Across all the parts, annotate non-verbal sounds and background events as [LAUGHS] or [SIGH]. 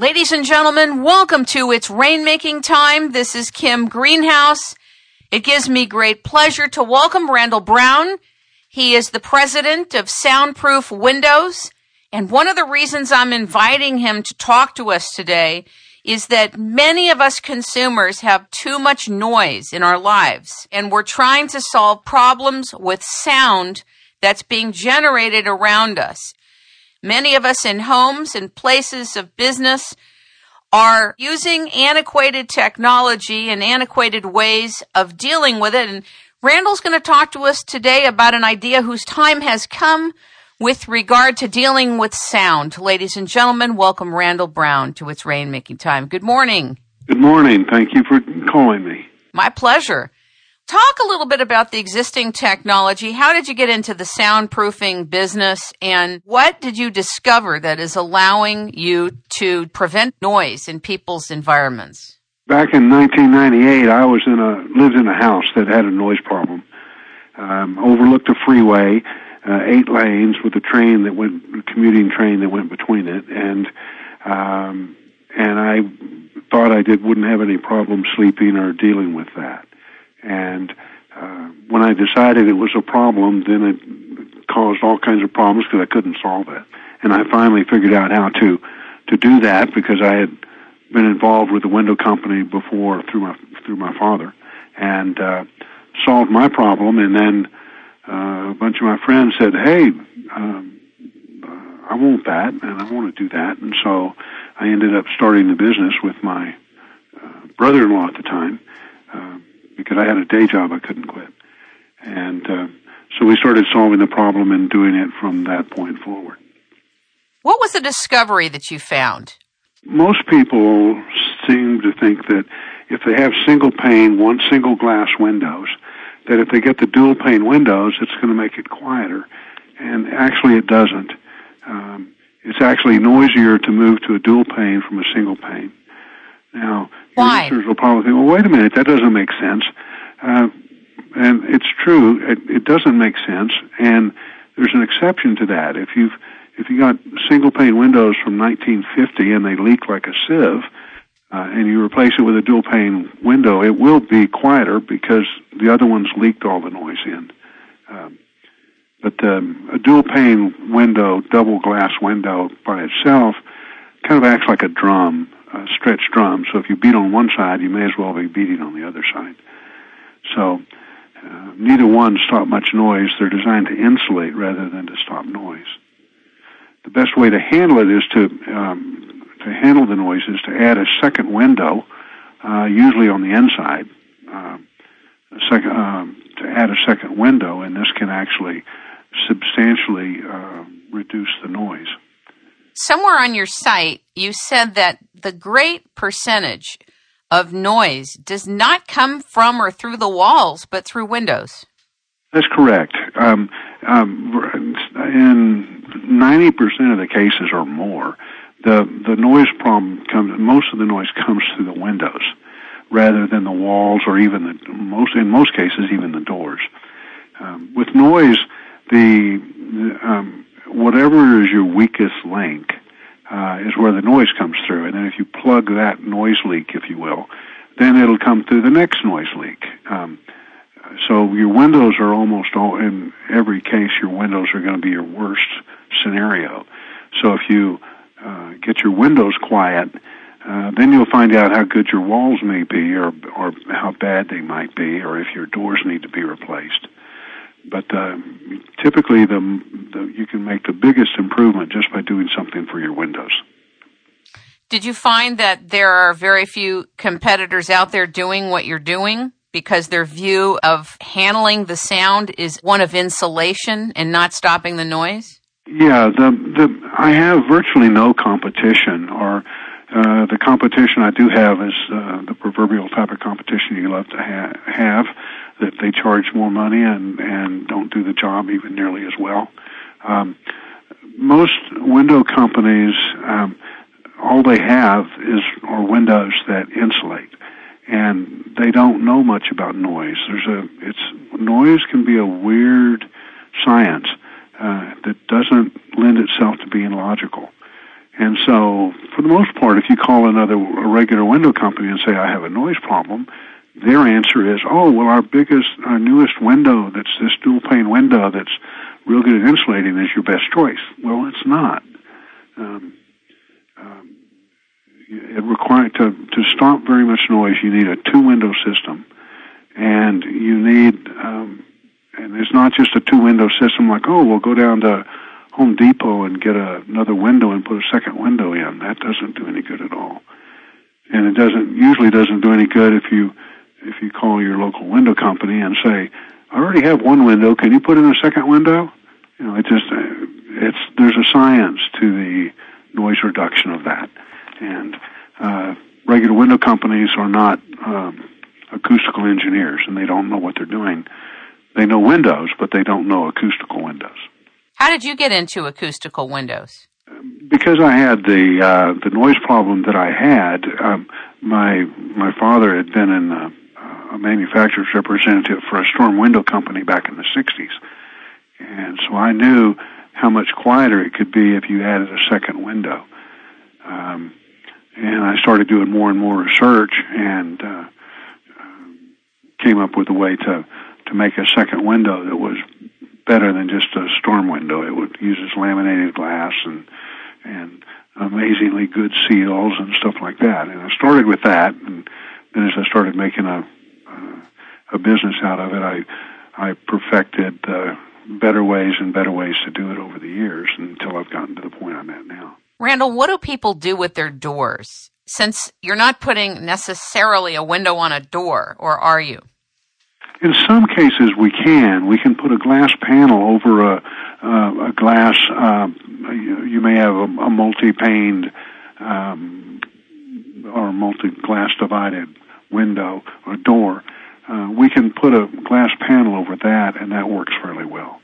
Ladies and gentlemen, welcome to It's Rainmaking Time. This is Kim Greenhouse. It gives me great pleasure to welcome Randall Brown. He is the president of Soundproof Windows. And one of the reasons I'm inviting him to talk to us today is that many of us consumers have too much noise in our lives and we're trying to solve problems with sound that's being generated around us. Many of us in homes and places of business are using antiquated technology and antiquated ways of dealing with it. And Randall's going to talk to us today about an idea whose time has come with regard to dealing with sound. Ladies and gentlemen, welcome Randall Brown to It's Rainmaking Time. Good morning. Good morning. Thank you for calling me. My pleasure. Talk a little bit about the existing technology. How did you get into the soundproofing business and what did you discover that is allowing you to prevent noise in people's environments? Back in 1998, I was in a lived in a house that had a noise problem. Um, overlooked a freeway, uh, eight lanes with a train that went, commuting train that went between it, and um, and I thought I did wouldn't have any problem sleeping or dealing with that. And uh, when I decided it was a problem, then it caused all kinds of problems because I couldn't solve it. And I finally figured out how to to do that because I had been involved with the window company before through my through my father, and uh, solved my problem. And then uh, a bunch of my friends said, "Hey." Um, I want that, and I want to do that, and so I ended up starting the business with my uh, brother-in-law at the time, because I had a day job I couldn't quit. And uh, so we started solving the problem and doing it from that point forward. What was the discovery that you found? Most people seem to think that if they have single pane, one single glass windows, that if they get the dual pane windows, it's going to make it quieter. And actually, it doesn't. Um, it's actually noisier to move to a dual pane from a single pane. Now, Why? listeners will probably think, well, wait a minute, that doesn't make sense. Uh, and it's true, it, it doesn't make sense, and there's an exception to that. If you've if you got single pane windows from 1950 and they leak like a sieve, uh, and you replace it with a dual pane window, it will be quieter because the other ones leaked all the noise in. Um, but um, a dual pane window, double glass window by itself, kind of acts like a drum uh, stretched drum. So if you beat on one side, you may as well be beating on the other side. So uh, neither one stop much noise. They're designed to insulate rather than to stop noise. The best way to handle it is to um, to handle the noise is to add a second window, uh, usually on the inside. Uh, a second um, to add a second window, and this can actually substantially uh, reduce the noise somewhere on your site, you said that the great percentage of noise does not come from or through the walls, but through windows. That's correct. Um, um, in 90% of the cases or more, the, the noise problem comes, most of the noise comes through the windows rather than the walls or even the, most, in most cases, even the doors. Um, with noise, the, the um, whatever is your weakest link uh, is where the noise comes through. And then if you plug that noise leak, if you will, then it'll come through the next noise leak. Um, so your windows are almost all, in every case, your windows are going to be your worst scenario. So if you uh, get your windows quiet, uh, then you'll find out how good your walls may be, or or how bad they might be, or if your doors need to be replaced. But uh, typically, the, the, you can make the biggest improvement just by doing something for your windows. Did you find that there are very few competitors out there doing what you're doing because their view of handling the sound is one of insulation and not stopping the noise? Yeah, the the I have virtually no competition, or uh, the competition I do have is uh, the proverbial type of competition you love to ha- have that they charge more money and and don't do the job even nearly as well. Um, most window companies, um, all they have is are windows that insulate, and they don't know much about noise. There's a it's noise can be a weird science uh, that doesn't lend itself to being logical. And so, for the most part, if you call another a regular window company and say, I have a noise problem, their answer is, oh, well, our biggest, our newest window that's this dual pane window that's real good at insulating is your best choice. Well, it's not. Um, um, it requires to to stop very much noise. You need a two window system, and you need um, and it's not just a two window system like oh we'll go down to Home Depot and get a, another window and put a second window in. That doesn't do any good at all, and it doesn't usually doesn't do any good if you if you call your local window company and say I already have one window. Can you put in a second window? You know, it just it's there's a science to the noise reduction of that, and uh, regular window companies are not um, acoustical engineers, and they don't know what they're doing. They know windows, but they don't know acoustical windows. How did you get into acoustical windows? Because I had the uh, the noise problem that I had. Um, my my father had been in uh, a manufacturer's representative for a storm window company back in the '60s, and so I knew how much quieter it could be if you added a second window. Um, and I started doing more and more research and uh, came up with a way to to make a second window that was better than just a storm window. It would uses laminated glass and and amazingly good seals and stuff like that. And I started with that, and then as I started making a a business out of it, I I perfected uh, better ways and better ways to do it over the years until I've gotten to the point I'm at now. Randall, what do people do with their doors? Since you're not putting necessarily a window on a door, or are you? In some cases, we can. We can put a glass panel over a, uh, a glass. Uh, you may have a, a multi-paned um, or multi-glass divided window or door. Uh, we can put a glass panel over that, and that works fairly well.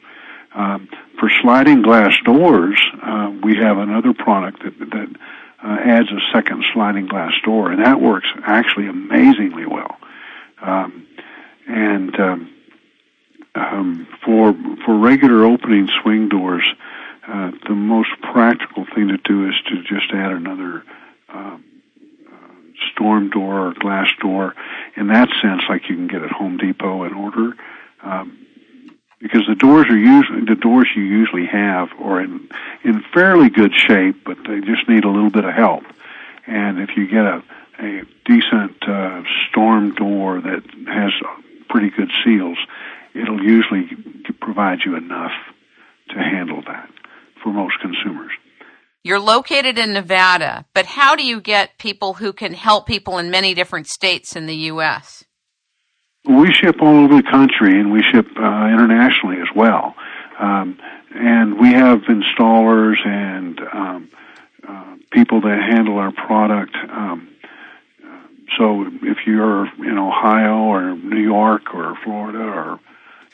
Um, for sliding glass doors, uh, we have another product that that uh, adds a second sliding glass door, and that works actually amazingly well. Um, and um, um, for for regular opening swing doors, uh, the most practical thing to do is to just add another uh, storm door or glass door. In that sense, like you can get at Home Depot and order. Um, because the doors are usually the doors you usually have are in in fairly good shape, but they just need a little bit of help. And if you get a a decent uh, storm door that has pretty good seals, it'll usually provide you enough to handle that for most consumers. You're located in Nevada, but how do you get people who can help people in many different states in the U.S.? We ship all over the country and we ship uh, internationally as well. Um, and we have installers and um, uh, people that handle our product. Um, so if you're in Ohio or New York or Florida or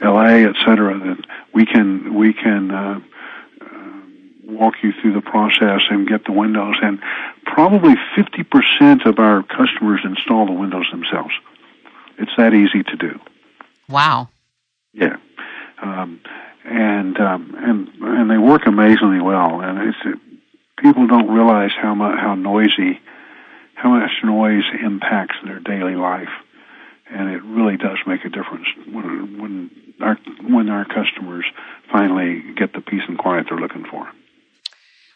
LA, et cetera, then we can we can uh, walk you through the process and get the windows. And probably 50% of our customers install the windows themselves. It's that easy to do. Wow. Yeah. Um, and um, and and they work amazingly well. And it's it, people don't realize how much how noisy, how much noise impacts their daily life, and it really does make a difference when when our when our customers finally get the peace and quiet they're looking for.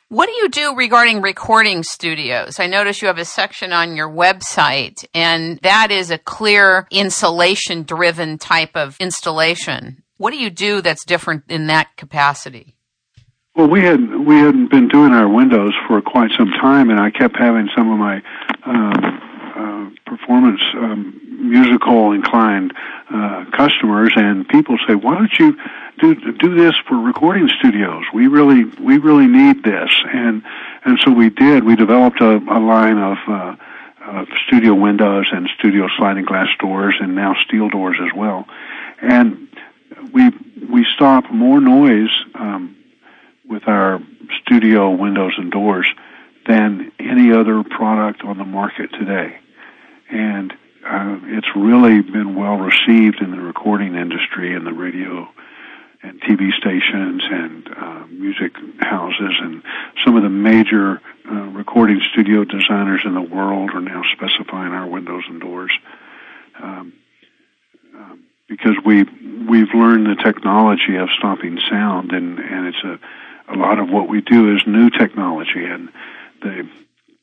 What do you do regarding recording studios? I notice you have a section on your website, and that is a clear insulation driven type of installation. What do you do that's different in that capacity? Well, we had we hadn't been doing our windows for quite some time, and I kept having some of my um, uh, performance um, musical inclined uh, customers, and people say, "Why don't you do do this for recording studios? We really we really need this." And and so we did. We developed a, a line of uh, of studio windows and studio sliding glass doors, and now steel doors as well. And we we stop more noise um, with our studio windows and doors than any other product on the market today. And uh, it's really been well received in the recording industry and the radio and TV stations and uh, music houses and some of the major uh, recording studio designers in the world are now specifying our windows and doors. Um, um, because we we've learned the technology of stopping sound, and and it's a a lot of what we do is new technology, and the,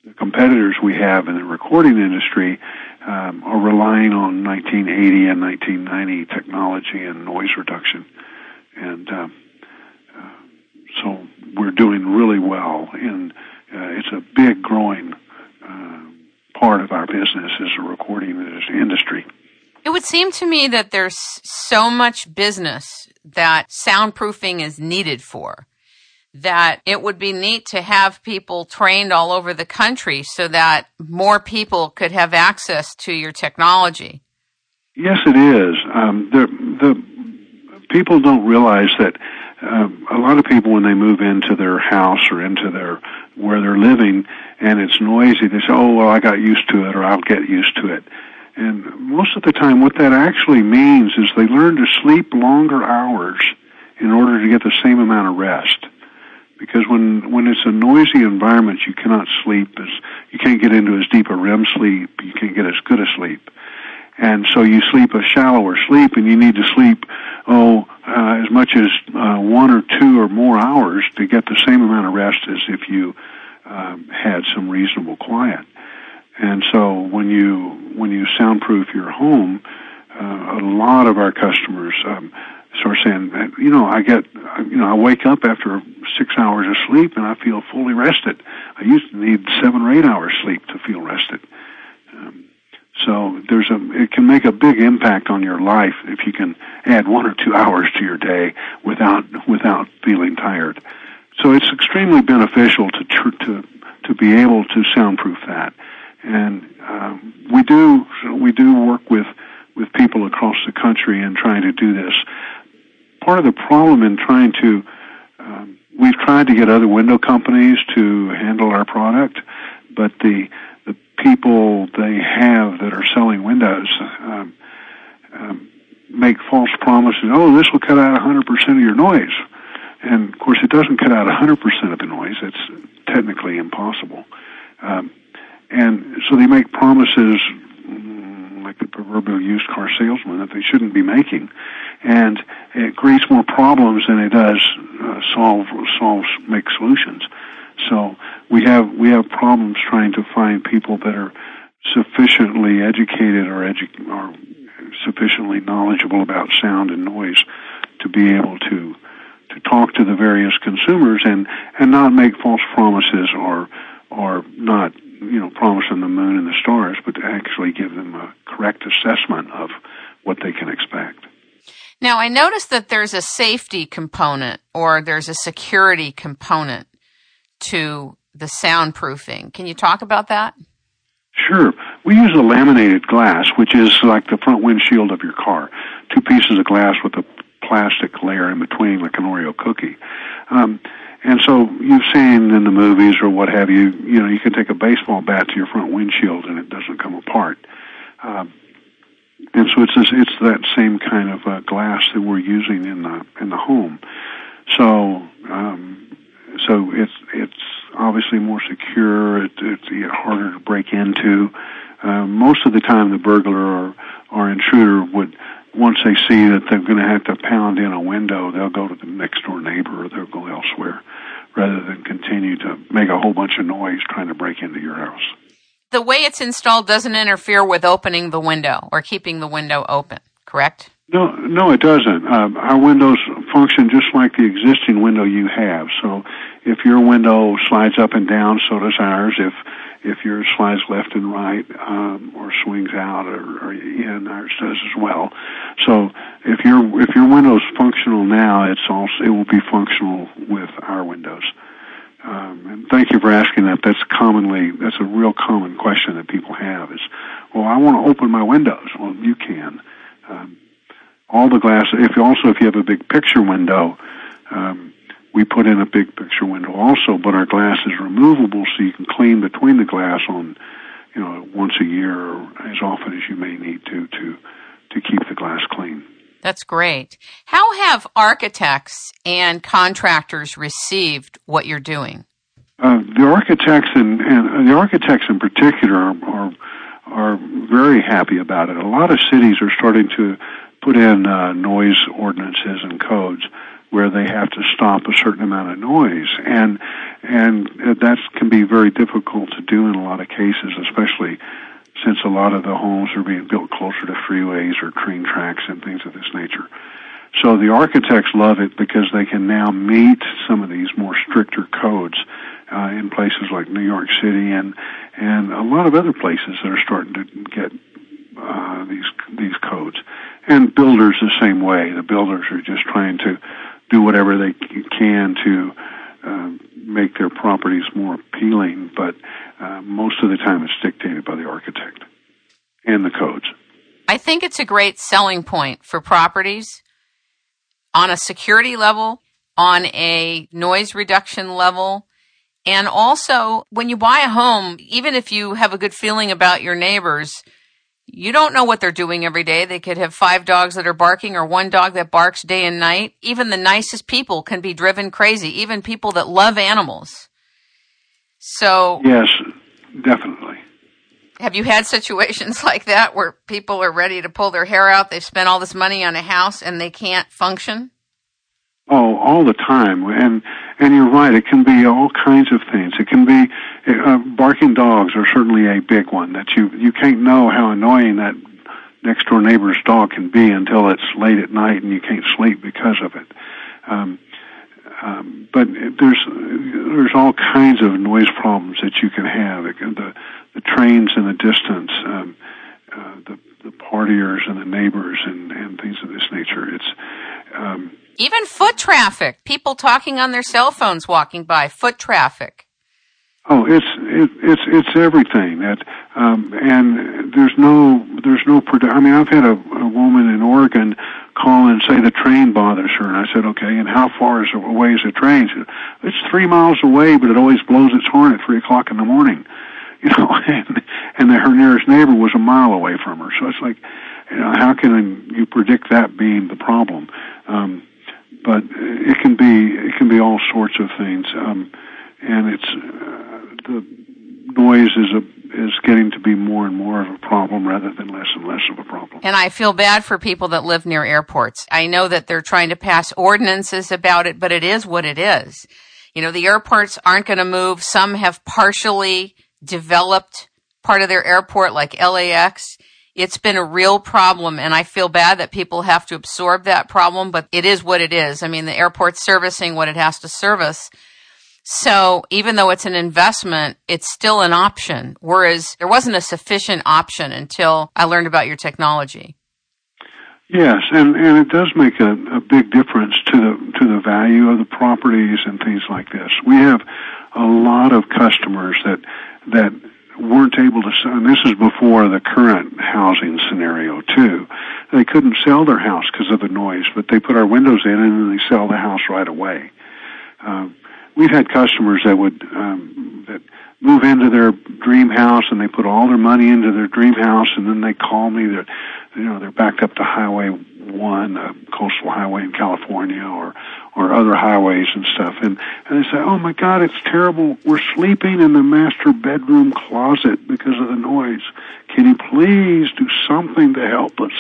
the competitors we have in the recording industry um, are relying on 1980 and 1990 technology and noise reduction, and um, uh, so we're doing really well. And uh, it's a big growing uh, part of our business is the recording industry. It would seem to me that there's so much business that soundproofing is needed for that it would be neat to have people trained all over the country so that more people could have access to your technology. Yes, it is. Um, the, the people don't realize that um, a lot of people, when they move into their house or into their where they're living, and it's noisy, they say, "Oh, well, I got used to it," or "I'll get used to it." And most of the time, what that actually means is they learn to sleep longer hours in order to get the same amount of rest. Because when when it's a noisy environment, you cannot sleep as you can't get into as deep a REM sleep. You can't get as good a sleep, and so you sleep a shallower sleep, and you need to sleep oh uh, as much as uh, one or two or more hours to get the same amount of rest as if you um, had some reasonable quiet. And so when you when you soundproof your home, uh, a lot of our customers um, start saying, you know, I get, you know, I wake up after six hours of sleep and I feel fully rested. I used to need seven or eight hours sleep to feel rested. Um, so there's a, it can make a big impact on your life if you can add one or two hours to your day without without feeling tired. So it's extremely beneficial to to to be able to soundproof that and um, we do we do work with with people across the country in trying to do this. Part of the problem in trying to um, we've tried to get other window companies to handle our product, but the the people they have that are selling windows um, um, make false promises. Oh, this will cut out 100% of your noise, and of course, it doesn't cut out 100% of the noise. It's technically impossible. Um, and so they make promises like the proverbial used car salesman that they shouldn't be making, and it creates more problems than it does uh, solve solve make solutions. So we have we have problems trying to find people that are sufficiently educated or edu- or sufficiently knowledgeable about sound and noise to be able to to talk to the various consumers and and not make false promises or or not you know, promise them the moon and the stars, but to actually give them a correct assessment of what they can expect. Now, I noticed that there's a safety component or there's a security component to the soundproofing. Can you talk about that? Sure. We use a laminated glass, which is like the front windshield of your car. Two pieces of glass with a plastic layer in between, like an Oreo cookie. Um, and so you've seen in the movies or what have you, you know, you can take a baseball bat to your front windshield and it doesn't come apart. Um, and so it's this, it's that same kind of uh, glass that we're using in the in the home. So um, so it's it's obviously more secure. It, it's harder to break into. Uh, most of the time, the burglar or, or intruder would once they see that they're going to have to pound in a window, they'll go to the next door neighbor or they'll go elsewhere rather than continue to make a whole bunch of noise trying to break into your house. The way it's installed doesn't interfere with opening the window or keeping the window open, correct? No, no, it doesn't. Um, our windows function just like the existing window you have. So, if your window slides up and down, so does ours. If if yours slides left and right um, or swings out or, or in, ours does as well. So if your if your window is functional now, it's also it will be functional with our windows. Um, and thank you for asking that. That's commonly that's a real common question that people have is, well, I want to open my windows. Well, you can. Um, all the glass. If also if you have a big picture window. Um, we put in a big picture window also, but our glass is removable so you can clean between the glass on, you know, once a year or as often as you may need to to to keep the glass clean. That's great. How have architects and contractors received what you're doing? Uh, the architects and, and the architects in particular are, are, are very happy about it. A lot of cities are starting to put in uh, noise ordinances and codes where they have to stop a certain amount of noise, and and that can be very difficult to do in a lot of cases, especially since a lot of the homes are being built closer to freeways or train tracks and things of this nature. So the architects love it because they can now meet some of these more stricter codes uh, in places like New York City and and a lot of other places that are starting to get uh, these these codes. And builders the same way. The builders are just trying to do whatever they can to uh, make their properties more appealing, but uh, most of the time it's dictated by the architect and the codes. I think it's a great selling point for properties on a security level, on a noise reduction level, and also when you buy a home, even if you have a good feeling about your neighbors, you don't know what they're doing every day. They could have five dogs that are barking or one dog that barks day and night. Even the nicest people can be driven crazy, even people that love animals. So, yes, definitely. Have you had situations [LAUGHS] like that where people are ready to pull their hair out? They've spent all this money on a house and they can't function? Oh, all the time. And and you're right. It can be all kinds of things. It can be uh, barking dogs are certainly a big one that you you can't know how annoying that next door neighbor's dog can be until it's late at night and you can't sleep because of it. Um, um, but there's there's all kinds of noise problems that you can have. The the trains in the distance, um, uh, the the partiers and the neighbors and and things of this nature. It's um, even foot traffic. People talking on their cell phones walking by. Foot traffic. Oh, it's it, it's it's everything that, um, and there's no there's no. I mean, I've had a, a woman in Oregon call and say the train bothers her, and I said, okay, and how far is away is the train? She said, it's three miles away, but it always blows its horn at three o'clock in the morning, [LAUGHS] you know, and and the, her nearest neighbor was a mile away from her. So it's like, you know, how can you predict that being the problem? Um, but it can be it can be all sorts of things, um, and it's uh, the noise is a is getting to be more and more of a problem rather than less and less of a problem. And I feel bad for people that live near airports. I know that they're trying to pass ordinances about it, but it is what it is. You know, the airports aren't going to move. Some have partially developed part of their airport like LAX it's been a real problem and I feel bad that people have to absorb that problem, but it is what it is. I mean, the airport's servicing what it has to service. So even though it's an investment, it's still an option. Whereas there wasn't a sufficient option until I learned about your technology. Yes, and, and it does make a, a big difference to the to the value of the properties and things like this. We have a lot of customers that that weren't able to sell, and this is before the current housing scenario too. They couldn't sell their house because of the noise, but they put our windows in and then they sell the house right away. Um, we've had customers that would um, that move into their dream house and they put all their money into their dream house and then they call me that you know they're backed up to Highway One, a coastal highway in California, or or other highways and stuff. And, and they say, oh my God, it's terrible. We're sleeping in the master bedroom closet because of the noise. Can you please do something to help us?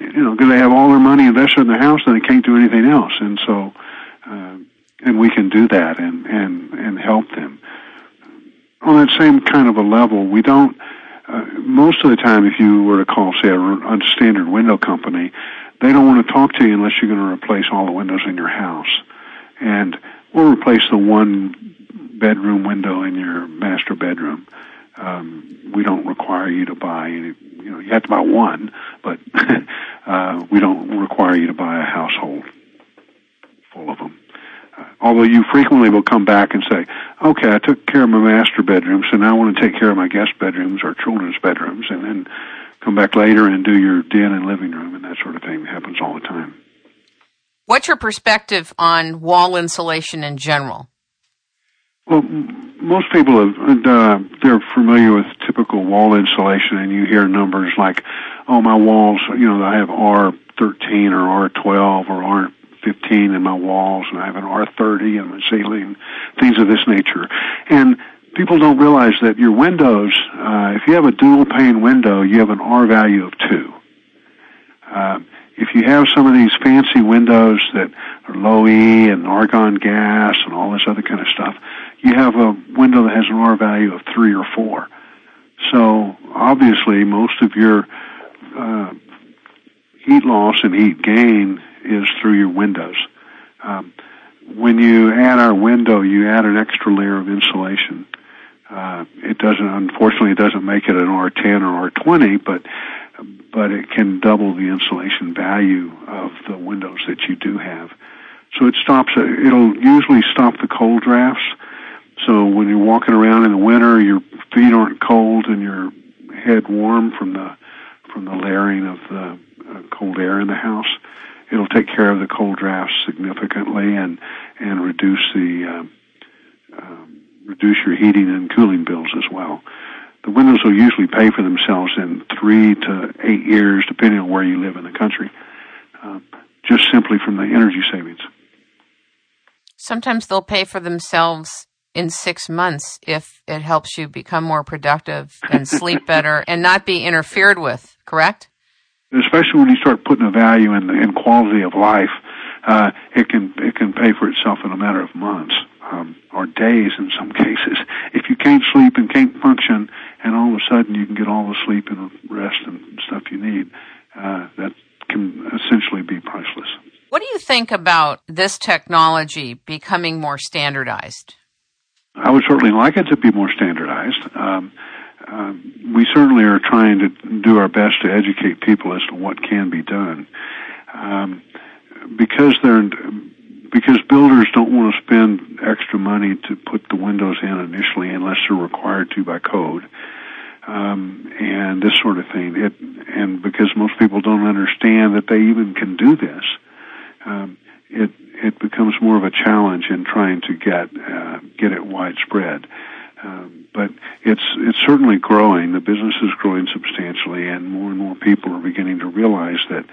You know, because they have all their money invested in the house and they can't do anything else. And so, uh, and we can do that and, and, and help them. On that same kind of a level, we don't, uh, most of the time, if you were to call, say, a, a standard window company, they don't want to talk to you unless you're going to replace all the windows in your house. And we'll replace the one bedroom window in your master bedroom. Um, we don't require you to buy any, you know, you have to buy one, but [LAUGHS] uh, we don't require you to buy a household full of them. Uh, although you frequently will come back and say, okay, I took care of my master bedroom, so now I want to take care of my guest bedrooms or children's bedrooms, and then come back later and do your den and living room and that sort of thing. Happens all the time. What's your perspective on wall insulation in general? Well, most people have, uh, they're familiar with typical wall insulation, and you hear numbers like, "Oh, my walls, you know, I have R R13 or R12 or R15 in my walls, and I have an R30 in my ceiling, things of this nature. And people don't realize that your windows, uh, if you have a dual pane window, you have an R value of two. Uh, if you have some of these fancy windows that are low E and argon gas and all this other kind of stuff, you have a window that has an R value of three or four. So obviously, most of your uh, heat loss and heat gain is through your windows. Um, when you add our window, you add an extra layer of insulation. Uh, it doesn't, unfortunately, it doesn't make it an R10 or R20, but but it can double the insulation value of the windows that you do have. So it stops. It'll usually stop the cold drafts. So when you're walking around in the winter, your feet aren't cold and your head warm from the from the layering of the uh, cold air in the house. It'll take care of the cold drafts significantly and and reduce the uh, uh, reduce your heating and cooling bills as well. The windows will usually pay for themselves in three to eight years, depending on where you live in the country, uh, just simply from the energy savings. Sometimes they'll pay for themselves in six months if it helps you become more productive and sleep [LAUGHS] better and not be interfered with, correct? Especially when you start putting a value in, in quality of life, uh, it can it can pay for itself in a matter of months um, or days in some [LAUGHS] cases. If you can't sleep and can't function, and all of a sudden you can get all the sleep and rest and stuff you need, uh, that can essentially be priceless. What do you think about this technology becoming more standardized? I would certainly like it to be more standardized. Um, uh, we certainly are trying to do our best to educate people as to what can be done. Um, because they're because builders don't want to spend extra money to put the windows in initially unless they're required to by code. Um, and this sort of thing. It, and because most people don't understand that they even can do this, um, it it becomes more of a challenge in trying to get uh, get it widespread. Um, but it's it's certainly growing. The business is growing substantially, and more and more people are beginning to realize that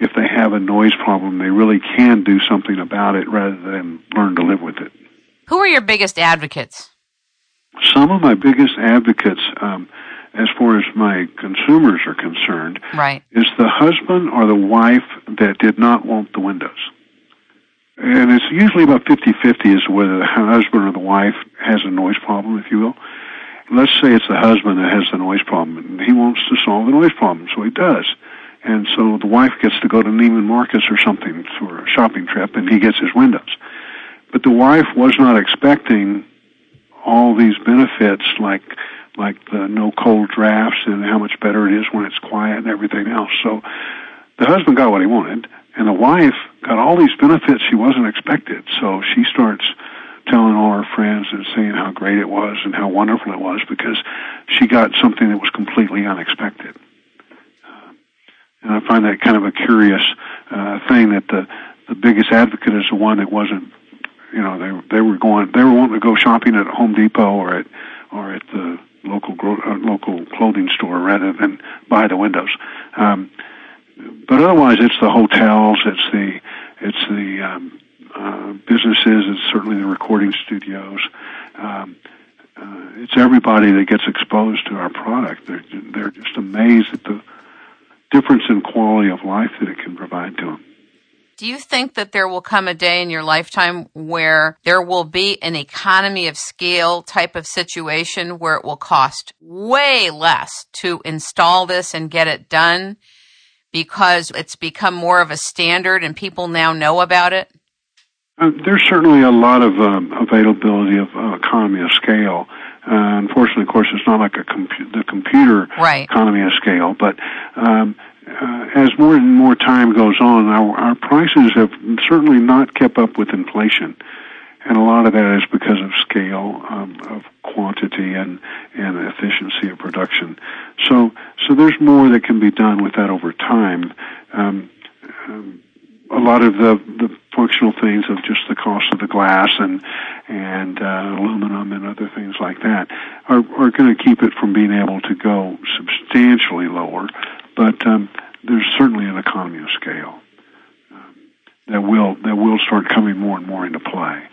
if they have a noise problem, they really can do something about it rather than learn to live with it. Who are your biggest advocates? Some of my biggest advocates, um, as far as my consumers are concerned, right. is the husband or the wife that did not want the windows. And it's usually about 50-50 as whether the husband or the wife has a noise problem, if you will. Let's say it's the husband that has the noise problem, and he wants to solve the noise problem, so he does. And so the wife gets to go to Neiman Marcus or something for a shopping trip, and he gets his windows. But the wife was not expecting all these benefits like like the no cold drafts and how much better it is when it's quiet and everything else. So the husband got what he wanted, and the wife got all these benefits she wasn't expected. So she starts telling all her friends and saying how great it was and how wonderful it was because she got something that was completely unexpected. And I find that kind of a curious uh, thing that the the biggest advocate is the one that wasn't, you know, they they were going they were wanting to go shopping at Home Depot or at or at the local gro- uh, local clothing store rather than buy the windows. Um, but otherwise, it's the hotels, it's the it's the um, uh, businesses, it's certainly the recording studios. Um, uh, it's everybody that gets exposed to our product. They're they're just amazed at the difference in quality of life that it can provide to them. Do you think that there will come a day in your lifetime where there will be an economy of scale type of situation where it will cost way less to install this and get it done because it's become more of a standard and people now know about it? Uh, there's certainly a lot of um, availability of uh, economy of scale. Uh, unfortunately, of course, it's not like a compu- the computer right. economy of scale, but um, uh, as more and more time goes on, our, our prices have certainly not kept up with inflation, and a lot of that is because of scale, um, of quantity, and and efficiency of production. So, so there's more that can be done with that over time. Um, um, a lot of the, the functional things of just the cost of the glass and and uh, aluminum and other things like that are are going to keep it from being able to go substantially lower. But um, there's certainly an economy of scale um, that will that will start coming more and more into play.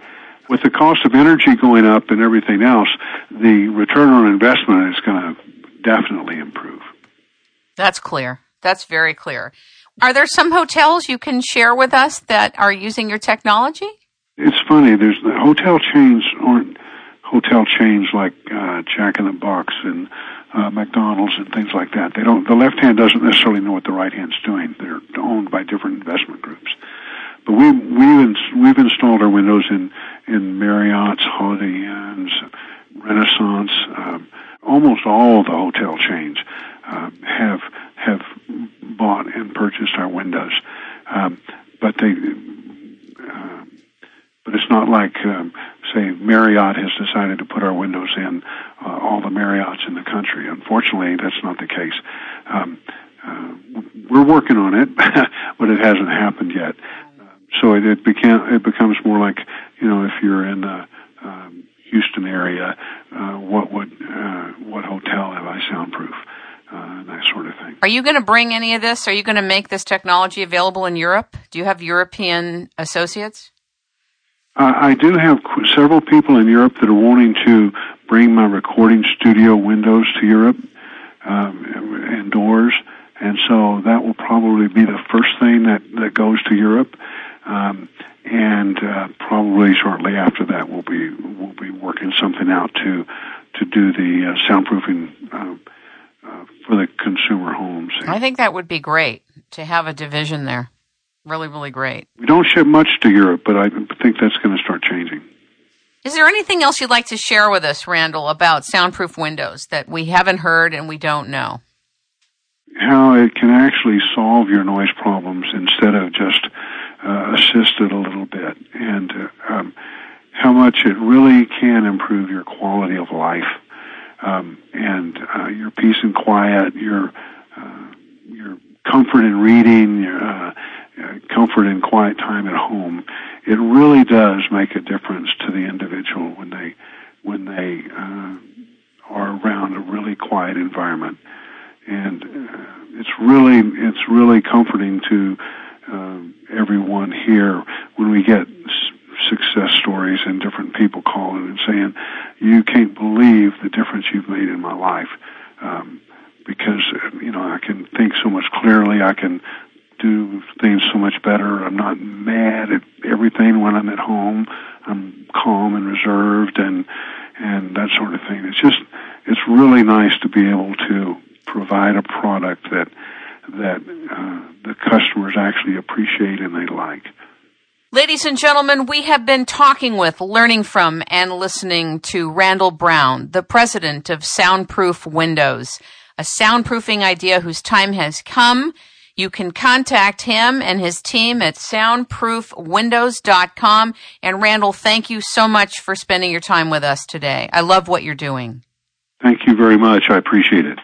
With the cost of energy going up and everything else, the return on investment is going to definitely improve. That's clear. That's very clear. Are there some hotels you can share with us that are using your technology? It's funny. There's the hotel chains aren't hotel chains like uh, Jack in the Box and uh, McDonald's and things like that. They don't. The left hand doesn't necessarily know what the right hand's doing. They're owned by different investment groups. But we we've we've installed our windows in in Marriott's, Holiday Inns, Renaissance. Um, almost all the hotel chains uh, have have bought and purchased our windows, um, but they. Uh, but it's not like, um, say, Marriott has decided to put our windows in uh, all the Marriotts in the country. Unfortunately, that's not the case. Um, uh, we're working on it, [LAUGHS] but it hasn't happened yet. So it, it became it becomes more like you know if you're in the um, Houston area, uh, what would uh, what hotel have I soundproof? Uh, that sort of thing. Are you going to bring any of this? Are you going to make this technology available in Europe? Do you have European associates? Uh, I do have several people in Europe that are wanting to bring my recording studio windows to Europe um, and doors, and so that will probably be the first thing that that goes to Europe. Um, and uh, probably shortly after that, we'll be we'll be working something out to to do the uh, soundproofing uh, uh, for the I think that would be great to have a division there. Really, really great. We don't ship much to Europe, but I think that's going to start changing. Is there anything else you'd like to share with us, Randall, about soundproof windows that we haven't heard and we don't know? How it can actually solve your noise problems instead of just uh, assist it a little bit, and uh, um, how much it really can improve your quality of life um, and uh, your peace and quiet, your uh, your comfort in reading, your uh, comfort and quiet time at home. It really does make a difference to the individual when they when they uh, are around a really quiet environment, and uh, it's really it's really comforting to uh, everyone here when we get success stories and different people calling and saying, "You can't believe the difference you've made in my life." Um, because you know I can think so much clearly. I can do things so much better. I'm not mad at everything when I'm at home. I'm calm and reserved and and that sort of thing. It's just it's really nice to be able to provide a product that that uh, the customers actually appreciate and they like. Ladies and gentlemen, we have been talking with, learning from, and listening to Randall Brown, the president of Soundproof Windows, a soundproofing idea whose time has come. You can contact him and his team at soundproofwindows.com. And Randall, thank you so much for spending your time with us today. I love what you're doing. Thank you very much. I appreciate it.